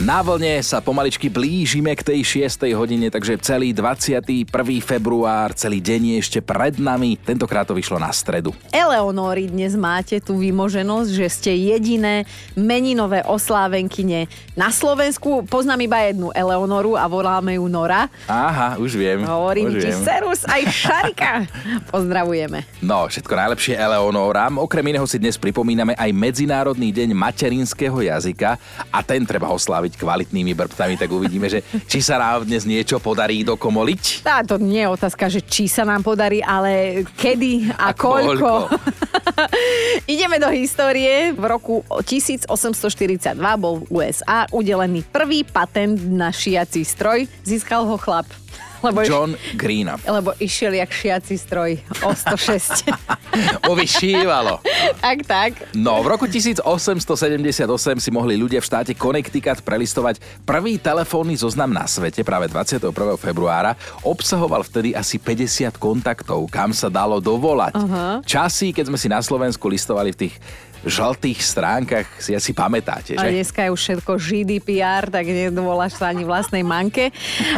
Na vlne sa pomaličky blížime k tej 6. hodine, takže celý 21. február, celý deň je ešte pred nami. Tentokrát to vyšlo na stredu. Eleonóri dnes máte tú vymoženosť, že ste jediné meninové oslávenkine na Slovensku. Poznám iba jednu Eleonoru a voláme ju Nora. Aha, už viem. Hovorím už ti, viem. serus aj Šarika. Pozdravujeme. No, všetko najlepšie Eleonórám. Okrem iného si dnes pripomíname aj Medzinárodný deň materinského jazyka a ten treba osláviť kvalitnými brbtami, tak uvidíme, že či sa nám dnes niečo podarí dokomoliť. Tá, to nie je otázka, že či sa nám podarí, ale kedy a, A koľko. Ideme do histórie. V roku 1842 bol v USA udelený prvý patent na šiací stroj. Získal ho chlap. Lebo, John Greenup. lebo išiel jak šiací stroj o 106. Ho vyšívalo. tak, tak. No, v roku 1878 si mohli ľudia v štáte Connecticut prelistovať prvý telefónny zoznam na svete práve 21. februára. Obsahoval vtedy asi 50 kontaktov, kam sa dalo dovolať. Uh-huh. Časy, keď sme si na Slovensku listovali v tých žltých stránkach, si asi pamätáte, A že? dneska je už všetko GDPR, tak nedovoláš sa ani vlastnej manke.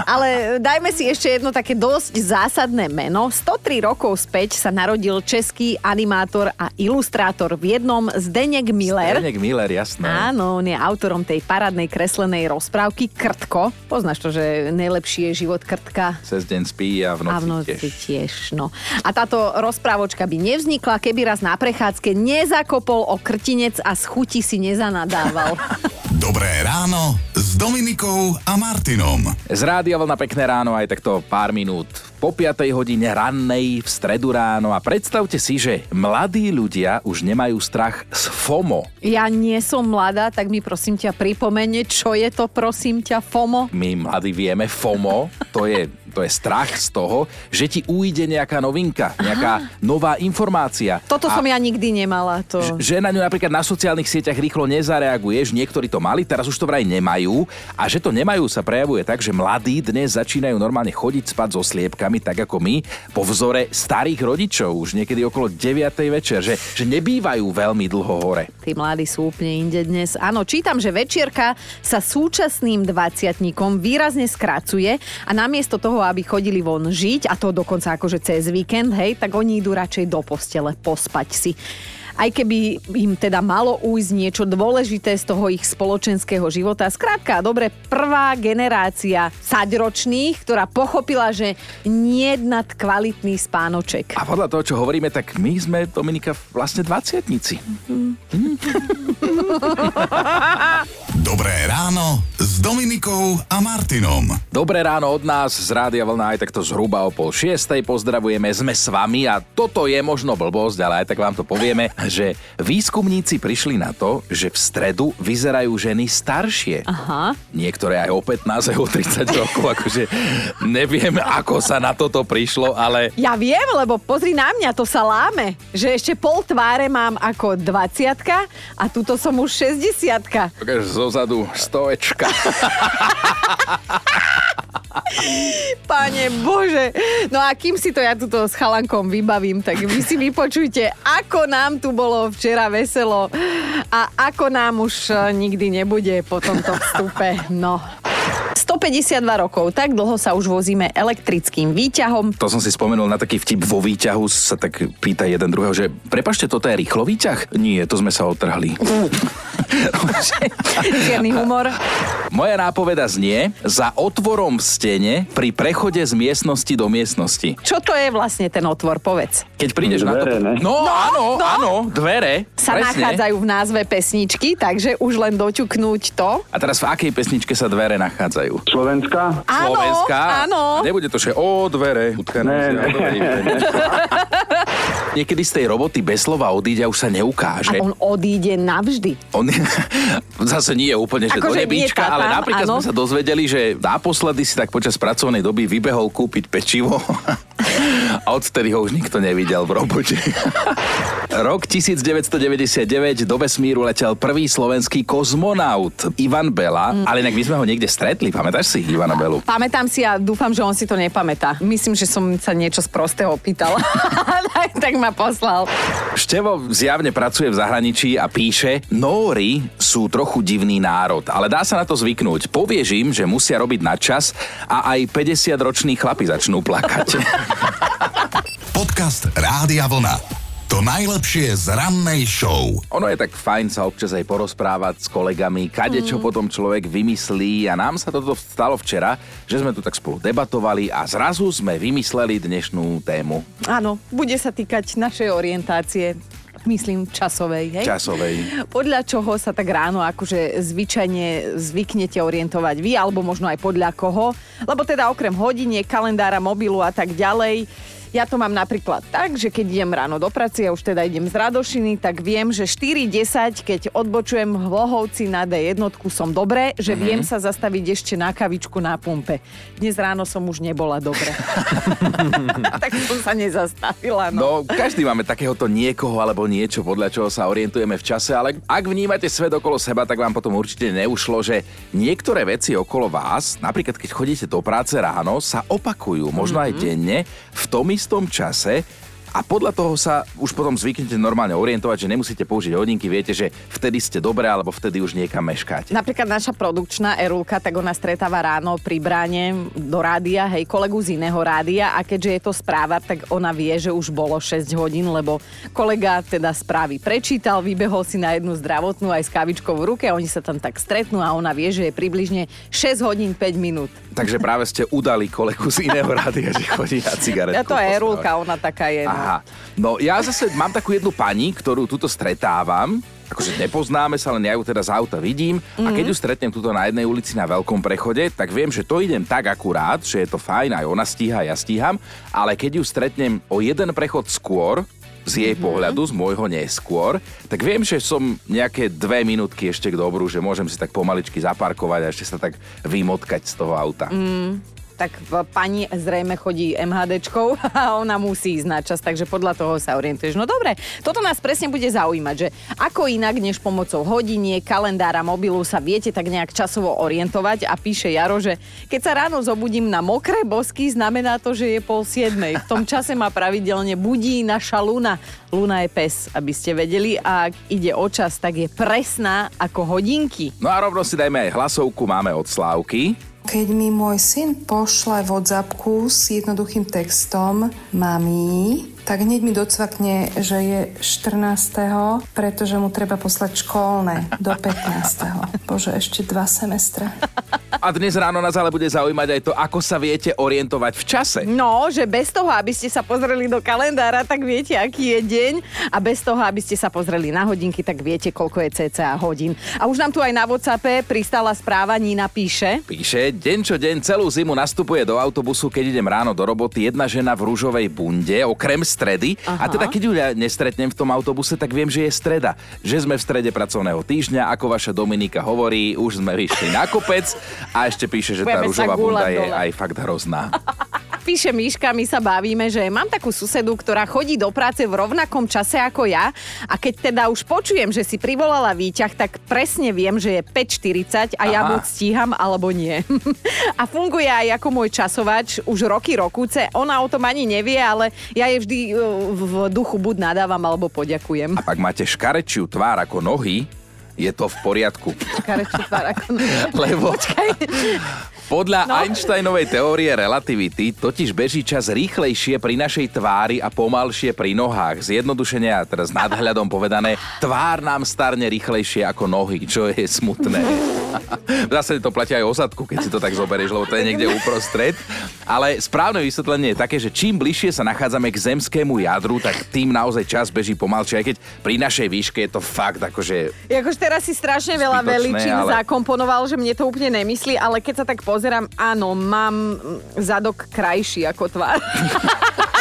Ale dajme si ešte jedno také dosť zásadné meno. 103 rokov späť sa narodil český animátor a ilustrátor v jednom Zdeněk Miller. Zdeněk Miller, jasné. Áno, on je autorom tej parádnej kreslenej rozprávky Krtko. Poznáš to, že najlepší je život Krtka Cez deň spí a v noci, a v noci tiež. tiež. No. A táto rozprávočka by nevznikla, keby raz na prechádzke nezakopol o krtinec a z chuti si nezanadával. Dobré ráno s Dominikou a Martinom. Z rádia vlna pekné ráno, aj takto pár minút po 5 hodine rannej v stredu ráno a predstavte si, že mladí ľudia už nemajú strach z FOMO. Ja nie som mladá, tak mi prosím ťa pripomene, čo je to prosím ťa FOMO. My mladí vieme, FOMO, to je, to je strach z toho, že ti ujde nejaká novinka, nejaká nová informácia. Toto a som ja nikdy nemala. To... že na ňu napríklad na sociálnych sieťach rýchlo nezareaguješ, niektorí to mali, teraz už to vraj nemajú a že to nemajú sa prejavuje tak, že mladí dnes začínajú normálne chodiť spať so sliepkami, tak ako my, po vzore starých rodičov, už niekedy okolo 9. večer, že, že nebývajú veľmi dlho hore. Tí mladí sú úplne inde dnes. Áno, čítam, že večierka sa súčasným dvaciatníkom výrazne skracuje a namiesto toho, aby chodili von žiť, a to dokonca akože cez víkend, hej, tak oni idú radšej do postele pospať si. Aj keby im teda malo ujsť niečo dôležité z toho ich spoločenského života. Skrátka, dobre, prvá generácia saďročných, ktorá pochopila, že nie nad kvalitný spánoček. A podľa toho, čo hovoríme, tak my sme, Dominika, vlastne dvaciatnici. Dobré ráno s Dominikou a Martinom. Dobré ráno od nás z Rádia Vlna aj takto zhruba o pol šiestej. Pozdravujeme, sme s vami a toto je možno blbosť, ale aj tak vám to povieme, že výskumníci prišli na to, že v stredu vyzerajú ženy staršie. Aha. Niektoré aj o 15, aj o 30 rokov, akože neviem, ako sa na toto prišlo, ale Ja viem, lebo pozri na mňa, to sa láme. Že ešte pol tváre mám ako 20 a tuto som už 60 takáž zozadu stoječka. Pane Bože. No a kým si to ja tuto s chalankom vybavím, tak vy si vypočujte, ako nám tu bolo včera veselo a ako nám už eh, nikdy nebude po tomto vstupe. No. 152 rokov, tak dlho sa už vozíme elektrickým výťahom. To som si spomenul na taký vtip vo výťahu, sa tak pýta jeden druhého, že prepašte, toto je rýchlo výťah? Nie, to sme sa otrhli. Čierny humor. Moja nápoveda znie, za otvorom v stene pri prechode z miestnosti do miestnosti. Čo to je vlastne ten otvor, povedz? Keď prídeš na to... Dvere, ne? No, áno, no. áno, dvere. Sa presne. nachádzajú v názve pesničky, takže už len doťuknúť to. A teraz v akej pesničke sa dvere nachádzajú? Slovenská? Áno, Slovenská? áno. Nebude to, že o dvere. Ne, ne. Niekedy z tej roboty bez slova odíde a už sa neukáže. A on odíde navždy. On je, zase nie je úplne, že do Akože tá ale napríklad áno. sme sa dozvedeli, že naposledy si tak počas pracovnej doby vybehol kúpiť pečivo a odtedy ho už nikto nevidel v robote. Rok 1999 do vesmíru letel prvý slovenský kozmonaut Ivan Bela, mm. ale inak my sme ho niekde stretli, pamätáš si Ivana Belu? Pamätám si a dúfam, že on si to nepamätá. Myslím, že som sa niečo z prostého pýtala. tak ma poslal. Števo zjavne pracuje v zahraničí a píše, Nóri sú trochu divný národ, ale dá sa na to zvyknúť. Povieš im, že musia robiť na čas a aj 50-roční chlapi začnú plakať. Podcast Rádia Vlna. To najlepšie z rannej show. Ono je tak fajn sa občas aj porozprávať s kolegami, kade čo mm. potom človek vymyslí a nám sa toto stalo včera, že sme tu tak spolu debatovali a zrazu sme vymysleli dnešnú tému. Áno, bude sa týkať našej orientácie myslím časovej, hej? Časovej. Podľa čoho sa tak ráno akože zvyčajne zvyknete orientovať vy, alebo možno aj podľa koho, lebo teda okrem hodiniek, kalendára, mobilu a tak ďalej, ja to mám napríklad tak, že keď idem ráno do práce, ja už teda idem z Radošiny, tak viem, že 4.10, keď odbočujem v Lohovci na D1, som dobre, že mm-hmm. viem sa zastaviť ešte na kavičku na pumpe. Dnes ráno som už nebola dobre. tak som sa nezastavila. No. no, každý máme takéhoto niekoho alebo niečo, podľa čoho sa orientujeme v čase, ale ak vnímate svet okolo seba, tak vám potom určite neušlo, že niektoré veci okolo vás, napríklad keď chodíte do práce ráno, sa opakujú, možno mm-hmm. aj mhm. denne, v tom istom čase a podľa toho sa už potom zvyknete normálne orientovať, že nemusíte použiť hodinky, viete, že vtedy ste dobré alebo vtedy už niekam meškáte. Napríklad naša produkčná Erulka, tak ona stretáva ráno pri bráne do rádia, hej, kolegu z iného rádia a keďže je to správa, tak ona vie, že už bolo 6 hodín, lebo kolega teda správy prečítal, vybehol si na jednu zdravotnú aj s kavičkou v ruke, oni sa tam tak stretnú a ona vie, že je približne 6 hodín 5 minút. Takže práve ste udali kolegu z iného rádia, že chodí na cigaretku. Ja to je Erulka, ona taká je. No. Aha. No ja zase mám takú jednu pani, ktorú tuto stretávam, akože nepoznáme sa, len ja ju teda z auta vidím mm-hmm. a keď ju stretnem tuto na jednej ulici na veľkom prechode, tak viem, že to idem tak akurát, že je to fajn, aj ona stíha, ja stíham, ale keď ju stretnem o jeden prechod skôr, z jej mm-hmm. pohľadu, z môjho neskôr, tak viem, že som nejaké dve minútky ešte k dobru, že môžem si tak pomaličky zaparkovať a ešte sa tak vymotkať z toho auta. Mm tak pani zrejme chodí MHDčkou a ona musí ísť na čas, takže podľa toho sa orientuješ. No dobre, toto nás presne bude zaujímať, že ako inak než pomocou hodinie, kalendára, mobilu sa viete tak nejak časovo orientovať a píše Jaro, že keď sa ráno zobudím na mokré bosky, znamená to, že je pol siedmej. V tom čase ma pravidelne budí naša Luna. Luna je pes, aby ste vedeli a ak ide o čas, tak je presná ako hodinky. No a rovno si dajme aj hlasovku, máme od Slávky. Keď mi môj syn pošle WhatsAppku s jednoduchým textom Mami, tak hneď mi docvakne, že je 14. pretože mu treba poslať školné do 15. Bože, ešte dva semestre. A dnes ráno nás ale bude zaujímať aj to, ako sa viete orientovať v čase. No, že bez toho, aby ste sa pozreli do kalendára, tak viete, aký je deň. A bez toho, aby ste sa pozreli na hodinky, tak viete, koľko je cca hodín. A už nám tu aj na WhatsAppe pristala správa, Nina píše. Píše, deň čo deň celú zimu nastupuje do autobusu, keď idem ráno do roboty jedna žena v rúžovej bunde, okrem stredy. Aha. A teda keď ju nestretnem v tom autobuse, tak viem, že je streda. Že sme v strede pracovného týždňa, ako vaša Dominika hovorí, už sme vyšli na kopec a ešte píše, že tá rúžová bunda je aj fakt hrozná. Píše Miška, my sa bavíme, že mám takú susedu, ktorá chodí do práce v rovnakom čase ako ja a keď teda už počujem, že si privolala výťah, tak presne viem, že je 5.40 a Aha. ja buď stíham alebo nie. a funguje aj ako môj časovač už roky rokúce. Ona o tom ani nevie, ale ja jej vždy uh, v duchu buď nadávam alebo poďakujem. A pak máte škarečiu tvár ako nohy, je to v poriadku. Lebo... Podľa no. Einsteinovej teórie relativity totiž beží čas rýchlejšie pri našej tvári a pomalšie pri nohách. Zjednodušene a teraz nadhľadom povedané, tvár nám starne rýchlejšie ako nohy, čo je smutné. Zase to platí aj o zadku, keď si to tak zoberieš, lebo to je niekde uprostred. Ale správne vysvetlenie je také, že čím bližšie sa nachádzame k zemskému jadru, tak tým naozaj čas beží pomalšie, aj keď pri našej výške je to fakt akože... Jakož teraz si strašne veľa veličín ale... zakomponoval, že mne to úplne nemyslí, ale keď sa tak pozerám, áno, mám zadok krajší ako tvár.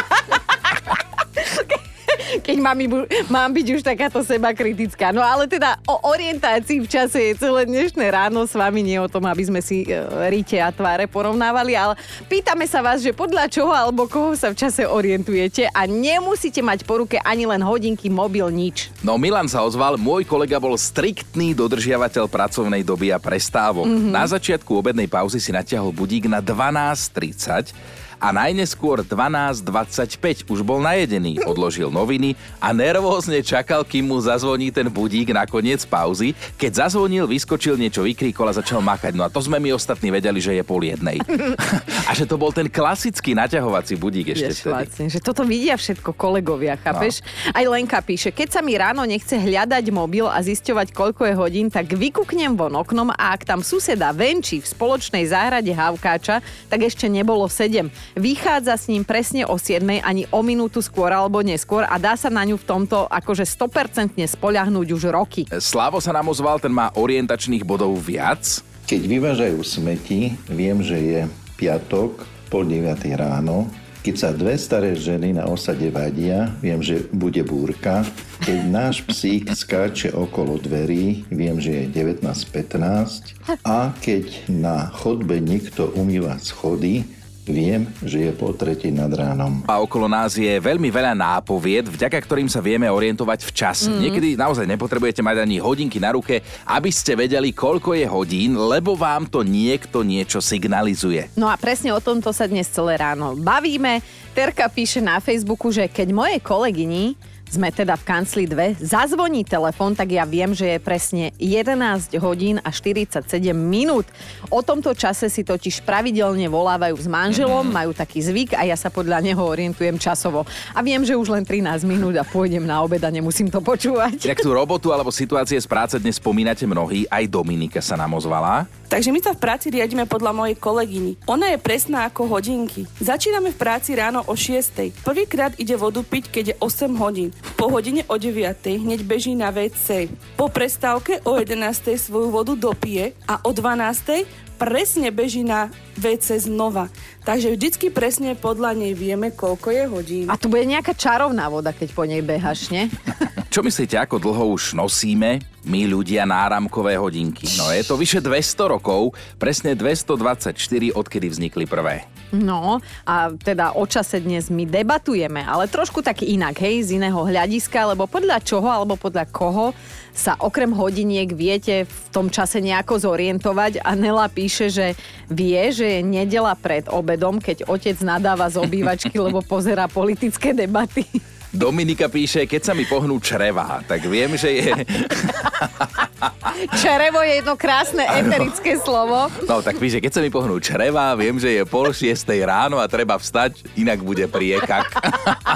keď mám, mám byť už takáto seba kritická. No ale teda o orientácii v čase je celé dnešné ráno s vami, nie o tom, aby sme si e, rite a tváre porovnávali, ale pýtame sa vás, že podľa čoho alebo koho sa v čase orientujete a nemusíte mať po ruke ani len hodinky, mobil, nič. No Milan sa ozval, môj kolega bol striktný dodržiavateľ pracovnej doby a prestávok. Mm-hmm. Na začiatku obednej pauzy si natiahol budík na 12.30 a najneskôr 12.25 už bol najedený, odložil noviny a nervózne čakal, kým mu zazvoní ten budík na koniec pauzy. Keď zazvonil, vyskočil niečo, vykríkol a začal makať. No a to sme my ostatní vedeli, že je pol jednej. a že to bol ten klasický naťahovací budík ešte Vieš, vlastne, že toto vidia všetko kolegovia, chápeš? No. Aj Lenka píše, keď sa mi ráno nechce hľadať mobil a zisťovať, koľko je hodín, tak vykuknem von oknom a ak tam suseda venčí v spoločnej záhrade havkáča, tak ešte nebolo 7 vychádza s ním presne o 7 ani o minútu skôr alebo neskôr a dá sa na ňu v tomto akože 100% spoľahnúť už roky. Slavo sa nám ozval, ten má orientačných bodov viac. Keď vyvážajú smeti, viem, že je piatok, pol 9 ráno. Keď sa dve staré ženy na osade vadia, viem, že bude búrka. Keď náš psík skáče okolo dverí, viem, že je 19.15. A keď na chodbe niekto umýva schody, Viem, že je po tretí nad ránom. A okolo nás je veľmi veľa nápovied, vďaka ktorým sa vieme orientovať v čase. Mm. Niekedy naozaj nepotrebujete mať ani hodinky na ruke, aby ste vedeli, koľko je hodín, lebo vám to niekto niečo signalizuje. No a presne o tomto sa dnes celé ráno bavíme. Terka píše na Facebooku, že keď mojej kolegyni sme teda v kancli 2, zazvoní telefón, tak ja viem, že je presne 11 hodín a 47 minút. O tomto čase si totiž pravidelne volávajú s manželom, mm. majú taký zvyk a ja sa podľa neho orientujem časovo. A viem, že už len 13 minút a pôjdem na obed a nemusím to počúvať. Jak tú robotu alebo situácie z práce dnes spomínate mnohí, aj Dominika sa nám ozvala. Takže my sa v práci riadíme podľa mojej kolegyny. Ona je presná ako hodinky. Začíname v práci ráno o 6. Prvýkrát ide vodu piť, keď je 8 hodín. Po hodine o 9. hneď beží na WC. Po prestávke o 11. svoju vodu dopije a o 12. presne beží na WC znova. Takže vždycky presne podľa nej vieme, koľko je hodín. A tu bude nejaká čarovná voda, keď po nej behaš, nie? Čo myslíte, ako dlho už nosíme my ľudia náramkové hodinky? No je to vyše 200 rokov, presne 224, odkedy vznikli prvé. No a teda o čase dnes my debatujeme, ale trošku tak inak, hej, z iného hľadiska, lebo podľa čoho alebo podľa koho sa okrem hodiniek viete v tom čase nejako zorientovať a Nela píše, že vie, že je nedela pred obedom, keď otec nadáva z obývačky, lebo pozera politické debaty. Dominika píše, keď sa mi pohnú črevá, tak viem, že je... Čerevo je jedno krásne eterické slovo. No tak píše, keď sa mi pohnú črevá, viem, že je pol šiestej ráno a treba vstať, inak bude priekak.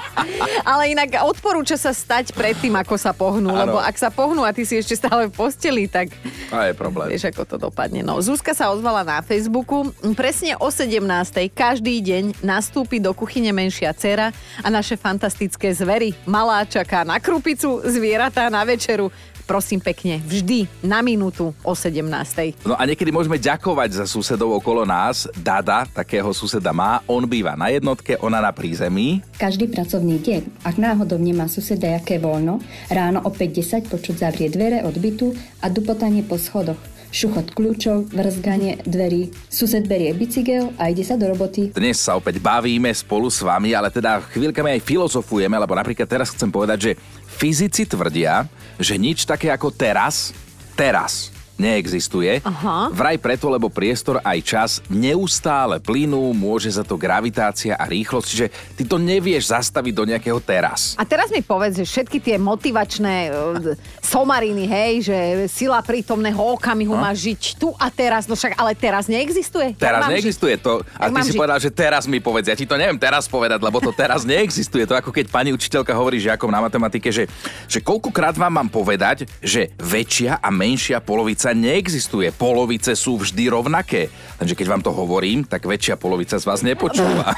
Ale inak odporúča sa stať pred tým, ako sa pohnú, ano. lebo ak sa pohnú a ty si ešte stále v posteli, tak... A je problém. Vieš, ako to dopadne. No, Zuzka sa ozvala na Facebooku. Presne o 17. každý deň nastúpi do kuchyne menšia dcera a naše fantastické zvery. Malá čaká na krupicu, zvieratá na večeru prosím pekne, vždy na minútu o 17. No a niekedy môžeme ďakovať za susedov okolo nás. Dada takého suseda má, on býva na jednotke, ona na prízemí. Každý pracovný deň, ak náhodou nemá suseda jaké voľno, ráno o 5.10 počuť zavrie dvere od bytu a dupotanie po schodoch šuchot kľúčov, vrzganie dverí. Sused berie bicykel a ide sa do roboty. Dnes sa opäť bavíme spolu s vami, ale teda chvíľkami aj filozofujeme, lebo napríklad teraz chcem povedať, že fyzici tvrdia, že nič také ako teraz, teraz neexistuje. Aha. Vraj preto, lebo priestor aj čas neustále plynú, môže za to gravitácia a rýchlosť, čiže ty to nevieš zastaviť do nejakého teraz. A teraz mi povedz, že všetky tie motivačné uh, somariny, hej, že sila prítomného okamihu No. má žiť tu a teraz, no však ale teraz neexistuje. Teraz neexistuje to. A ty si žiť? povedal, že teraz mi povedz. Ja ti to neviem teraz povedať, lebo to teraz neexistuje. To ako keď pani učiteľka hovorí žiakom na matematike, že, že koľkokrát vám mám povedať, že väčšia a menšia polovica polovica neexistuje. Polovice sú vždy rovnaké. Takže keď vám to hovorím, tak väčšia polovica z vás nepočúva.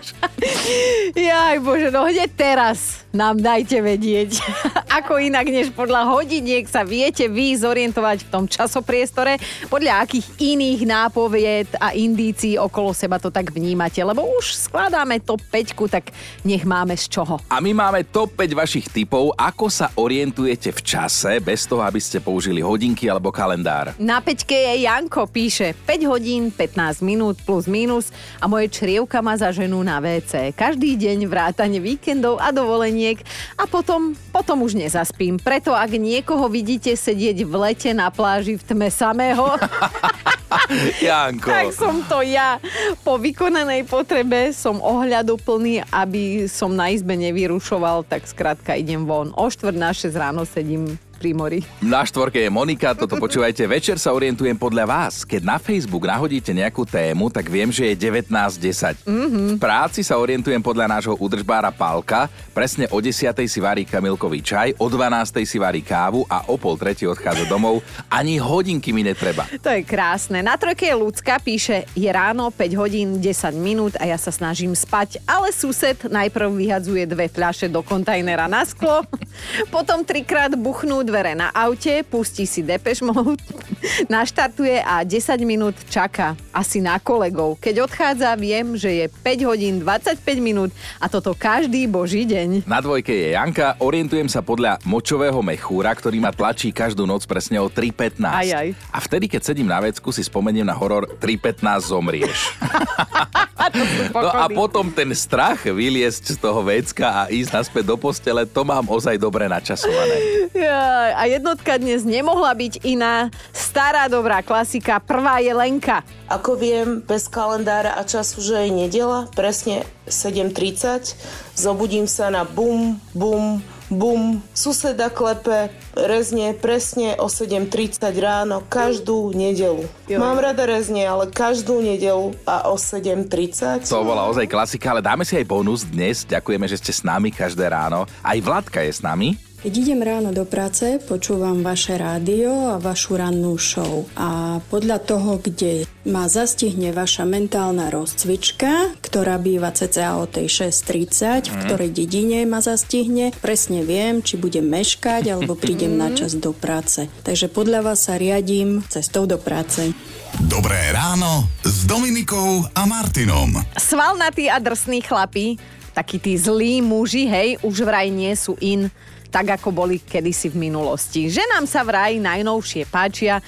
Jaj bože, no hneď teraz nám dajte vedieť. Ako inak, než podľa hodiniek sa viete vy zorientovať v tom časopriestore, podľa akých iných nápovied a indícií okolo seba to tak vnímate, lebo už skladáme top 5, tak nech máme z čoho. A my máme top 5 vašich typov, ako sa orientujete v čase, bez toho, aby ste použili hodinky alebo kalendár. Na 5 je Janko, píše 5 hodín, 15 minút plus minus a moje črievka ma zaženú na WC. Každý deň vrátane víkendov a dovoleniek a potom, potom už nezaspím. Preto ak niekoho vidíte sedieť v lete na pláži v tme samého, Janko. tak som to ja. Po vykonanej potrebe som ohľaduplný, aby som na izbe nevyrušoval, tak skrátka idem von. O štvrt na 6 ráno sedím pri mori. Na štvorke je Monika, toto počúvajte. Večer sa orientujem podľa vás. Keď na Facebook nahodíte nejakú tému, tak viem, že je 19.10. Mm-hmm. V práci sa orientujem podľa nášho udržbára Palka. Presne o 10. si varí kamilkový čaj, o 12. si varí kávu a o pol tretí odchádza domov. Ani hodinky mi netreba. To je krásne. Na trojke je ľudská, píše, je ráno 5 hodín 10 minút a ja sa snažím spať, ale sused najprv vyhadzuje dve fľaše do kontajnera na sklo, potom trikrát buchnú dvere na aute, pustí si Depeche Mode, naštartuje a 10 minút čaká asi na kolegov. Keď odchádza, viem, že je 5 hodín 25 minút a toto každý boží deň. Na dvojke je Janka, orientujem sa podľa močového mechúra, ktorý ma tlačí každú noc presne o 3.15. Aj, aj. A vtedy, keď sedím na vecku, si spomeniem na horor 3.15 zomrieš. no a potom ten strach vyliesť z toho vecka a ísť naspäť do postele, to mám ozaj dobre načasované. Ja, a jednotka dnes nemohla byť iná. Stará dobrá klasika, prvá je Lenka. Ako viem, bez kalendára a času, že je nedela, presne 7.30, zobudím sa na bum, bum, bum, suseda klepe, rezne presne o 7.30 ráno každú nedelu. Jo. Mám rada rezne, ale každú nedelu a o 7.30. To bola ozaj klasika, ale dáme si aj bonus dnes. Ďakujeme, že ste s nami každé ráno. Aj Vladka je s nami. Keď idem ráno do práce, počúvam vaše rádio a vašu rannú show. A podľa toho, kde ma zastihne vaša mentálna rozcvička, ktorá býva cca o tej 6.30, v ktorej dedine ma zastihne, presne viem, či budem meškať alebo prídem na čas do práce. Takže podľa vás sa riadím cestou do práce. Dobré ráno s Dominikou a Martinom. Svalnatí a drsní chlapí, takí tí zlí muži, hej, už vraj nie sú in, tak ako boli kedysi v minulosti. Ženám sa vraj najnovšie páčia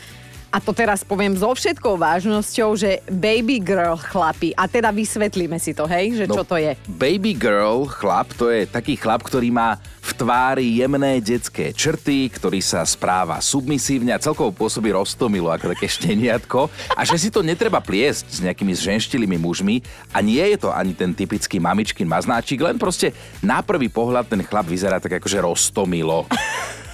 a to teraz poviem so všetkou vážnosťou, že baby girl chlapi. A teda vysvetlíme si to, hej, že čo to je. Baby girl, chlap, to je taký chlap, ktorý má v tvári jemné detské črty, ktorý sa správa submisívne a celkovo pôsobí roztomilo ako také šteniatko a že si to netreba pliesť s nejakými ženštilými mužmi a nie je to ani ten typický mamičkin maznáčik, len proste na prvý pohľad ten chlap vyzerá tak akože roztomilo.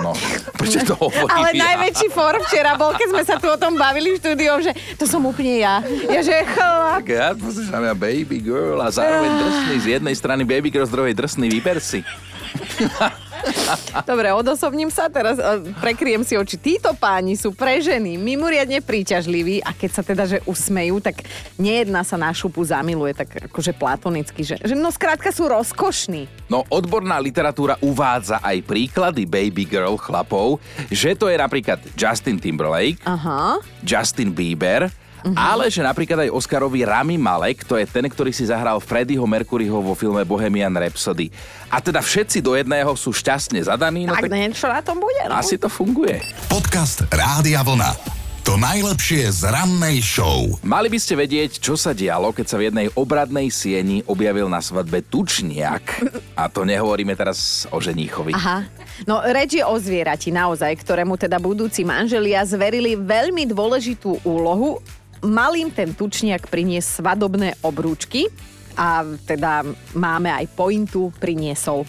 No, prečo to hovorím Ale ja? najväčší for včera bol, keď sme sa tu o tom bavili v štúdiu, že to som úplne ja. Ja, že chlap. Tak ja pozriem ja baby girl a zároveň drsný z jednej strany baby girl, z druhej drsný vyber si. Dobre, odosobním sa teraz, e, prekryjem si oči. Títo páni sú pre ženy mimoriadne príťažliví a keď sa teda, že usmejú, tak nejedná sa na šupu zamiluje, tak akože platonicky, že, že no skrátka sú rozkošní. No odborná literatúra uvádza aj príklady baby girl chlapov, že to je napríklad Justin Timberlake, Aha. Justin Bieber, Mhm. ale že napríklad aj Oscarový Rami Malek, to je ten, ktorý si zahral Freddieho Mercuryho vo filme Bohemian Rhapsody. A teda všetci do jedného sú šťastne zadaní, no tak tak niečo na tom bude, no. asi to funguje. Podcast Rádia Vlna. To najlepšie z rannej show. Mali by ste vedieť, čo sa dialo, keď sa v jednej obradnej sieni objavil na svadbe tučniak. A to nehovoríme teraz o ženíchovi. Aha. No reč je o zvierati naozaj, ktorému teda budúci manželia zverili veľmi dôležitú úlohu. Malým ten tučniak priniesť svadobné obrúčky a teda máme aj pointu, priniesol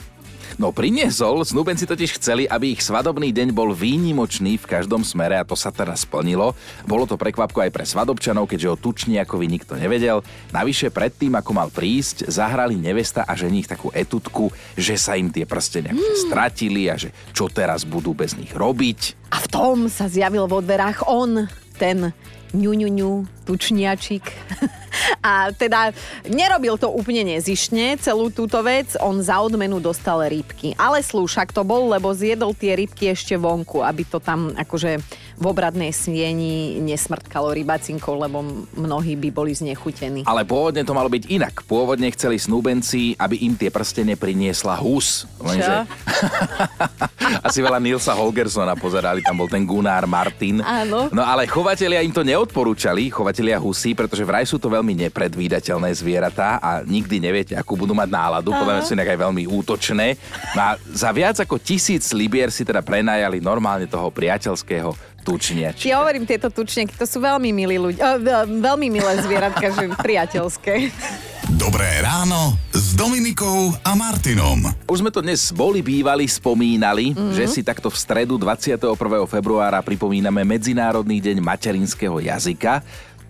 No priniesol, snúbenci totiž chceli, aby ich svadobný deň bol výnimočný v každom smere a to sa teraz splnilo. Bolo to prekvapko aj pre svadobčanov, keďže o tučniakovi nikto nevedel. Navyše predtým, ako mal prísť, zahrali nevesta a ženích takú etutku, že sa im tie prstenia mm. stratili a že čo teraz budú bez nich robiť. A v tom sa zjavil vo dverách on, ten ňu, ňu, ňu, tučniačik. A teda nerobil to úplne nezišne, celú túto vec. On za odmenu dostal rybky. Ale slúšak to bol, lebo zjedol tie rybky ešte vonku, aby to tam akože v obradnej sieni nesmrtkalo rybacinkou, lebo mnohí by boli znechutení. Ale pôvodne to malo byť inak. Pôvodne chceli snúbenci, aby im tie prstene priniesla hus. Lenže... Asi veľa Nilsa Holgersona pozerali, tam bol ten Gunnar Martin. Áno. No ale chovatelia im to neodporúčali, chovatelia husy, pretože vraj sú to veľmi nepredvídateľné zvieratá a nikdy neviete, akú budú mať náladu. Podľa mňa sú inak aj veľmi útočné. No a za viac ako tisíc libier si teda prenajali normálne toho priateľského tučniačika. Ja hovorím, tieto tučniaky, to sú veľmi milí ľudia, veľmi milé zvieratka, že priateľské. Dobré ráno s Dominikou a Martinom. Už sme to dnes boli bývali, spomínali, mm-hmm. že si takto v stredu 21. februára pripomíname Medzinárodný deň materinského jazyka.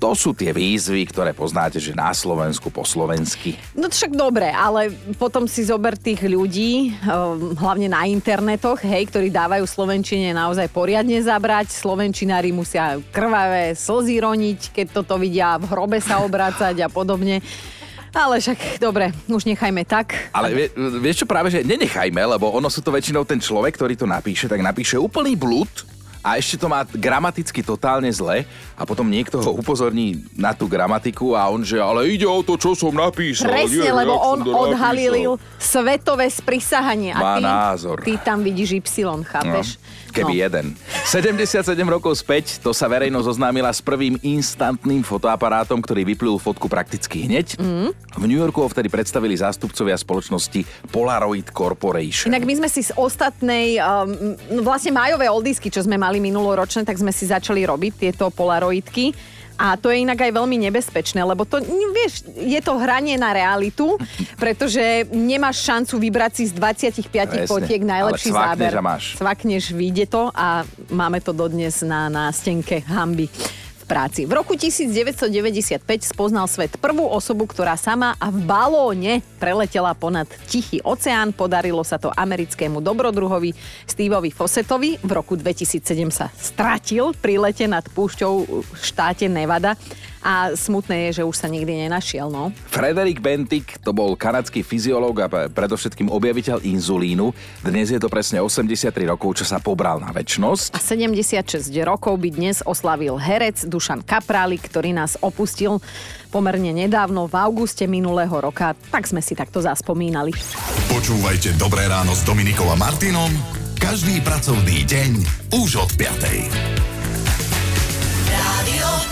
To sú tie výzvy, ktoré poznáte, že na Slovensku po slovensky. No však dobre, ale potom si zober tých ľudí, ehm, hlavne na internetoch, hej, ktorí dávajú Slovenčine naozaj poriadne zabrať. Slovenčinári musia krvavé slzy roniť, keď toto vidia v hrobe sa obrácať a podobne. Ale však, dobre, už nechajme tak. Ale vie, vieš čo práve, že nenechajme, lebo ono sú to väčšinou ten človek, ktorý to napíše, tak napíše úplný blúd, a ešte to má gramaticky totálne zle a potom niekto ho upozorní na tú gramatiku a on že ale ide o to, čo som napísal. Presne, Nie, lebo on odhalil svetové sprisahanie. Má a ty, názor. Ty tam vidíš Y, chápeš? No. Keby no. jeden. 77 rokov späť to sa verejnosť oznámila s prvým instantným fotoaparátom, ktorý vyplul fotku prakticky hneď. Mm. V New Yorku ho vtedy predstavili zástupcovia spoločnosti Polaroid Corporation. Inak my sme si z ostatnej, um, vlastne májové oldisky, čo sme mali minuloročné, tak sme si začali robiť tieto Polaroidky a to je inak aj veľmi nebezpečné, lebo to, vieš, je to hranie na realitu, pretože nemáš šancu vybrať si z 25 fotiek najlepší záber. máš. Svakneš, vyjde to a máme to dodnes na, na stenke hamby práci. V roku 1995 spoznal svet prvú osobu, ktorá sama a v balóne preletela ponad Tichý oceán. Podarilo sa to americkému dobrodruhovi Steveovi Fossettovi. V roku 2007 sa stratil pri lete nad púšťou v štáte Nevada a smutné je, že už sa nikdy nenašiel. No. Frederick Bentik to bol kanadský fyziológ a predovšetkým objaviteľ inzulínu. Dnes je to presne 83 rokov, čo sa pobral na väčnosť. A 76 rokov by dnes oslavil herec Dušan Kapráli, ktorý nás opustil pomerne nedávno v auguste minulého roka. Tak sme si takto zaspomínali. Počúvajte Dobré ráno s Dominikom a Martinom každý pracovný deň už od 5. Rádio